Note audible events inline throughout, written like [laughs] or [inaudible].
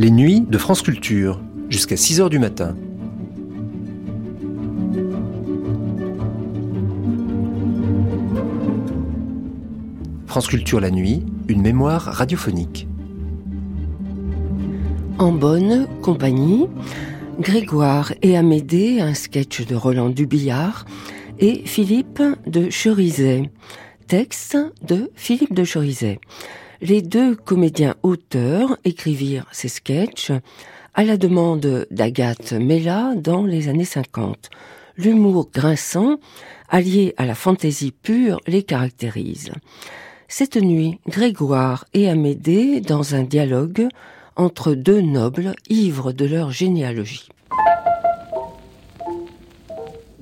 Les nuits de France Culture, jusqu'à 6 heures du matin. France Culture la nuit, une mémoire radiophonique. En bonne compagnie, Grégoire et Amédée, un sketch de Roland Dubillard, et Philippe de Cherizet, texte de Philippe de Cherizet. Les deux comédiens auteurs écrivirent ces sketchs à la demande d'Agathe Mella dans les années 50. L'humour grinçant, allié à la fantaisie pure, les caractérise. Cette nuit, Grégoire et Amédée, dans un dialogue entre deux nobles ivres de leur généalogie.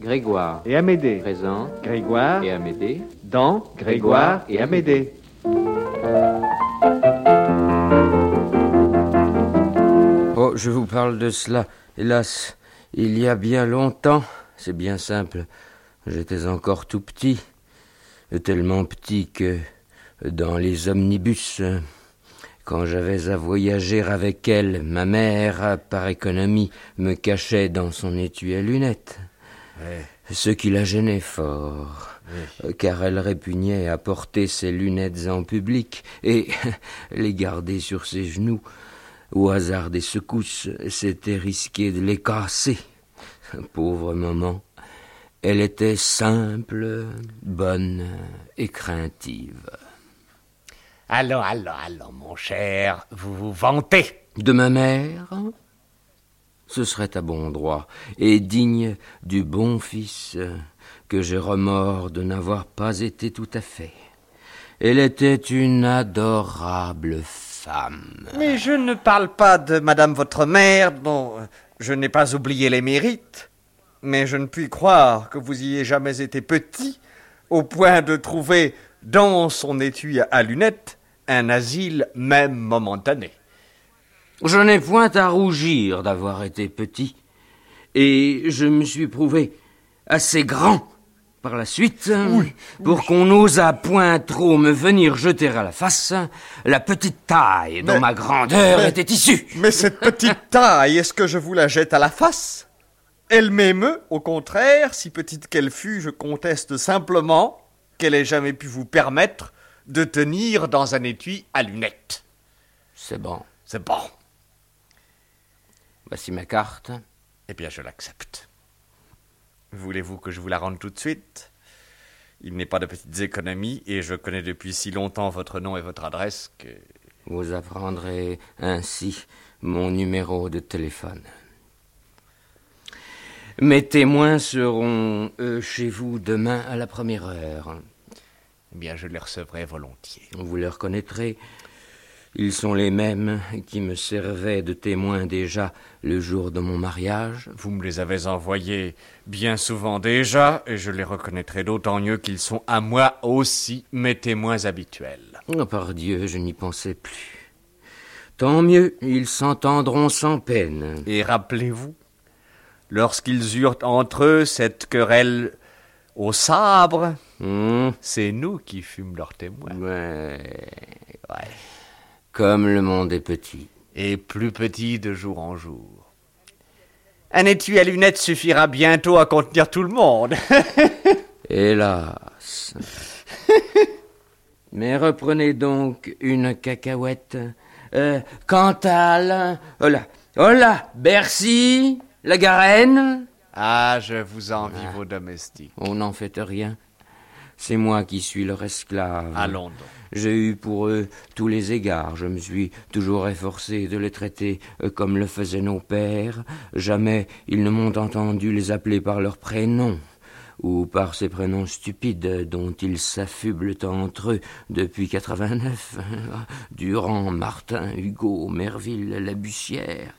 Grégoire et Amédée. présent Grégoire et Amédée. dans Grégoire et Amédée. Oh, je vous parle de cela, hélas, il y a bien longtemps. C'est bien simple. J'étais encore tout petit, tellement petit que dans les omnibus, quand j'avais à voyager avec elle, ma mère, par économie, me cachait dans son étui à lunettes. Ce qui la gênait fort, car elle répugnait à porter ses lunettes en public et [laughs] les garder sur ses genoux. Au hasard des secousses, c'était risqué de les casser. [laughs] Pauvre maman. Elle était simple, bonne et craintive. Allons, allons, allons, mon cher, vous vous vantez? De ma mère? Ce serait à bon droit et digne du bon fils que j'ai remords de n'avoir pas été tout à fait. Elle était une adorable femme. Mais je ne parle pas de Madame votre mère, dont je n'ai pas oublié les mérites. Mais je ne puis croire que vous ayez jamais été petit, au point de trouver dans son étui à lunettes un asile même momentané. Je n'ai point à rougir d'avoir été petit, et je me suis prouvé assez grand par la suite pour qu'on n'osât point trop me venir jeter à la face la petite taille dont Mais- ma grandeur mais- était issue. Mais cette petite taille, est-ce que je vous la jette à la face? Elle m'émeut, au contraire, si petite qu'elle fût, je conteste simplement qu'elle ait jamais pu vous permettre de tenir dans un étui à lunettes. C'est bon. C'est bon. Voici ma carte. Eh bien, je l'accepte. Voulez-vous que je vous la rende tout de suite? Il n'est pas de petites économies et je connais depuis si longtemps votre nom et votre adresse que... Vous apprendrez ainsi mon numéro de téléphone. Mes témoins seront euh, chez vous demain à la première heure. Eh bien, je les recevrai volontiers. Vous les reconnaîtrez. Ils sont les mêmes qui me servaient de témoins déjà le jour de mon mariage. Vous me les avez envoyés bien souvent déjà et je les reconnaîtrai d'autant mieux qu'ils sont à moi aussi mes témoins habituels. Oh, par Dieu, je n'y pensais plus. Tant mieux, ils s'entendront sans peine. Et rappelez-vous, lorsqu'ils eurent entre eux cette querelle au sabre, Hum, c'est nous qui fûmes leurs témoins. ouais, ouais. Comme le monde est petit. et plus petit de jour en jour. Un étui à lunettes suffira bientôt à contenir tout le monde. [laughs] Hélas. Mais reprenez donc une cacahuète. Euh, Cantal. Là, oh là, Bercy, la Garenne. ah, je vous envie vos domestiques. On n'en fait rien. C'est moi qui suis leur esclave. Allons donc. J'ai eu pour eux tous les égards. Je me suis toujours efforcé de les traiter euh, comme le faisaient nos pères. Jamais ils ne m'ont entendu les appeler par leur prénom ou par ces prénoms stupides dont ils s'affublent entre eux depuis 89. [laughs] Durand, Martin, Hugo, Merville, Labussière.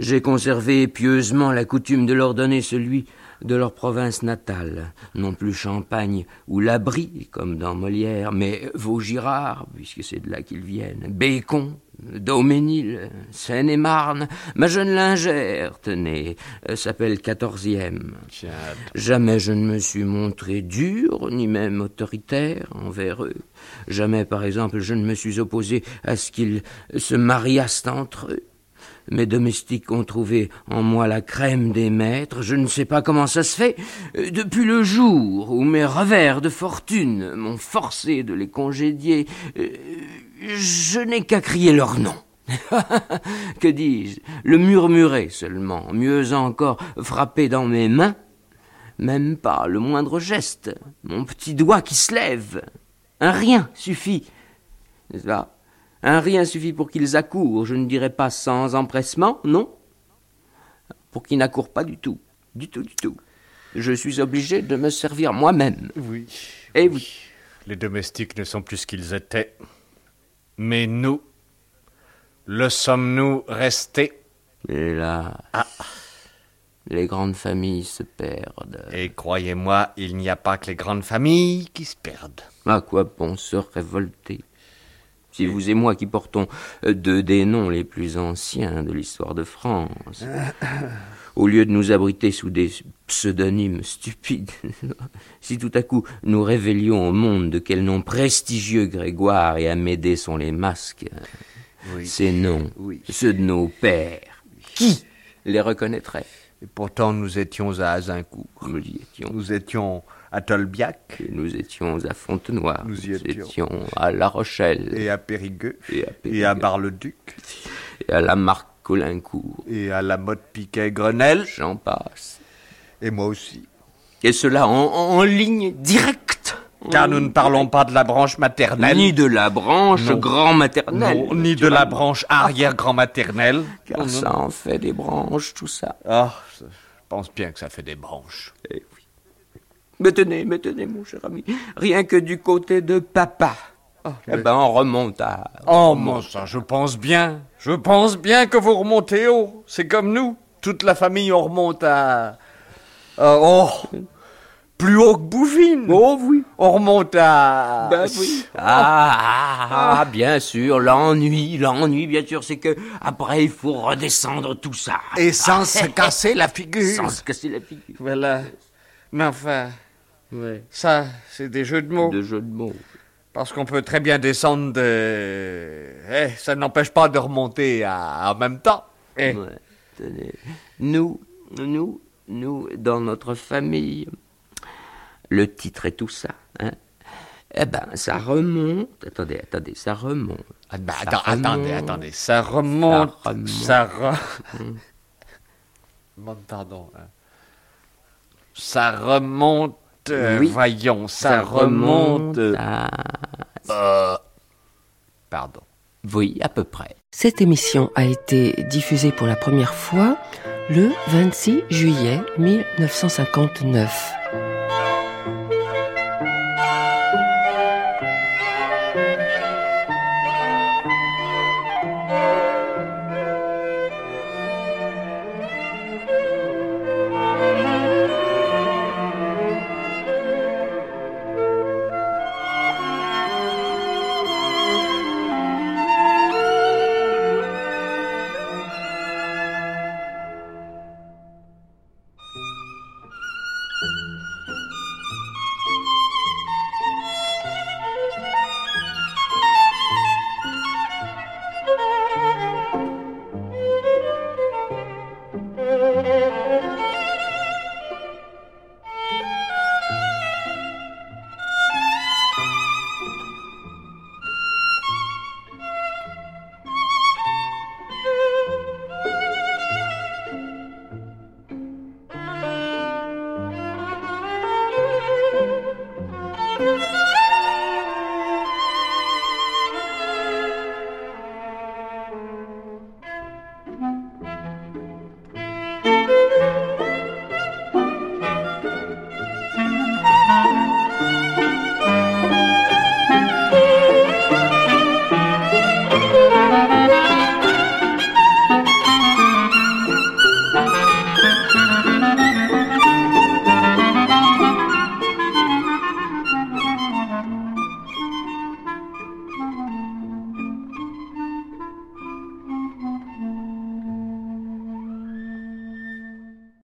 J'ai conservé pieusement la coutume de leur donner celui de leur province natale, non plus Champagne ou l'Abri, comme dans Molière, mais Vaugirard, puisque c'est de là qu'ils viennent, Bécon, Daumesnil, Seine-et-Marne, ma jeune lingère, tenez, euh, s'appelle quatorzième. Jamais je ne me suis montré dur, ni même autoritaire envers eux. Jamais, par exemple, je ne me suis opposé à ce qu'ils se mariassent entre eux. Mes domestiques ont trouvé en moi la crème des maîtres. Je ne sais pas comment ça se fait. Euh, depuis le jour où mes revers de fortune m'ont forcé de les congédier, euh, je n'ai qu'à crier leur nom. [laughs] que dis-je? Le murmurer seulement, mieux encore frapper dans mes mains, même pas le moindre geste, mon petit doigt qui se lève. Un rien suffit, n'est-ce Un rien suffit pour qu'ils accourent, je ne dirais pas sans empressement, non? Pour qu'ils n'accourent pas du tout, du tout, du tout. Je suis obligé de me servir moi-même. Oui. Eh oui. Les domestiques ne sont plus ce qu'ils étaient. Mais nous, le sommes-nous restés? Et là, les grandes familles se perdent. Et croyez-moi, il n'y a pas que les grandes familles qui se perdent. À quoi bon se révolter? Si vous et moi qui portons euh, deux des noms les plus anciens de l'histoire de France, [coughs] au lieu de nous abriter sous des pseudonymes stupides, [laughs] si tout à coup nous révélions au monde de quel nom prestigieux Grégoire et Amédée sont les masques, Oui. ces noms, Oui. ceux de nos pères, qui les reconnaîtrait Et pourtant, nous étions à Azincourt. Nous y étions. Nous étions à Tolbiac Et Nous étions à Fontenoy, Nous y étions. à La Rochelle, et à Périgueux Et à et Bar-le-Duc et à la marque Colincourt. et à la motte Piquet-Grenelle. J'en passe. Et moi aussi. Et cela en, en ligne directe. Car nous ne parlons pas de la branche maternelle. Ni de la branche Non. grand maternelle. Non, ni de la branche arrière-grand maternelle. Car ça en fait des branches, tout ça. Ah, je pense bien que ça fait des branches. Eh oui. Mais tenez, mais tenez, mon cher ami, rien que du côté de papa. eh ben, on remonte à... Oh, mon sang, je pense bien. Je pense bien que vous remontez haut. C'est comme nous. Toute la famille, on remonte à... à- oh Plus haut que Bouvines. Oh oui. On remonte à... Ben oui. Ah, ah, ah, bien sûr, l'ennui, l'ennui, bien sûr, c'est que après il faut redescendre tout ça. Et sans se [laughs] casser la figure. Sans se casser la figure. Voilà. Mais enfin, Ouais. ça, c'est des jeux de mots. De jeu de mots. Parce qu'on peut très bien descendre de... Eh, ça n'empêche pas de remonter à... en même temps. Eh, Ouais, tenez. Nous, nous, nous, dans notre famille, le titre et tout ça, hein, eh ben, ça remonte. Attendez, attendez, ça remonte. Ah, bah, Ça attends, attendez, remonte. attendez. Ça remonte. Ça remonte. Ça re- [laughs] Bon, Pardon. hein. Ça remonte. Euh, Oui. Voyons, ça, remonte. euh, à... Pardon. Oui, à peu près. Cette émission a été diffusée pour la première fois le 26 juillet 1959.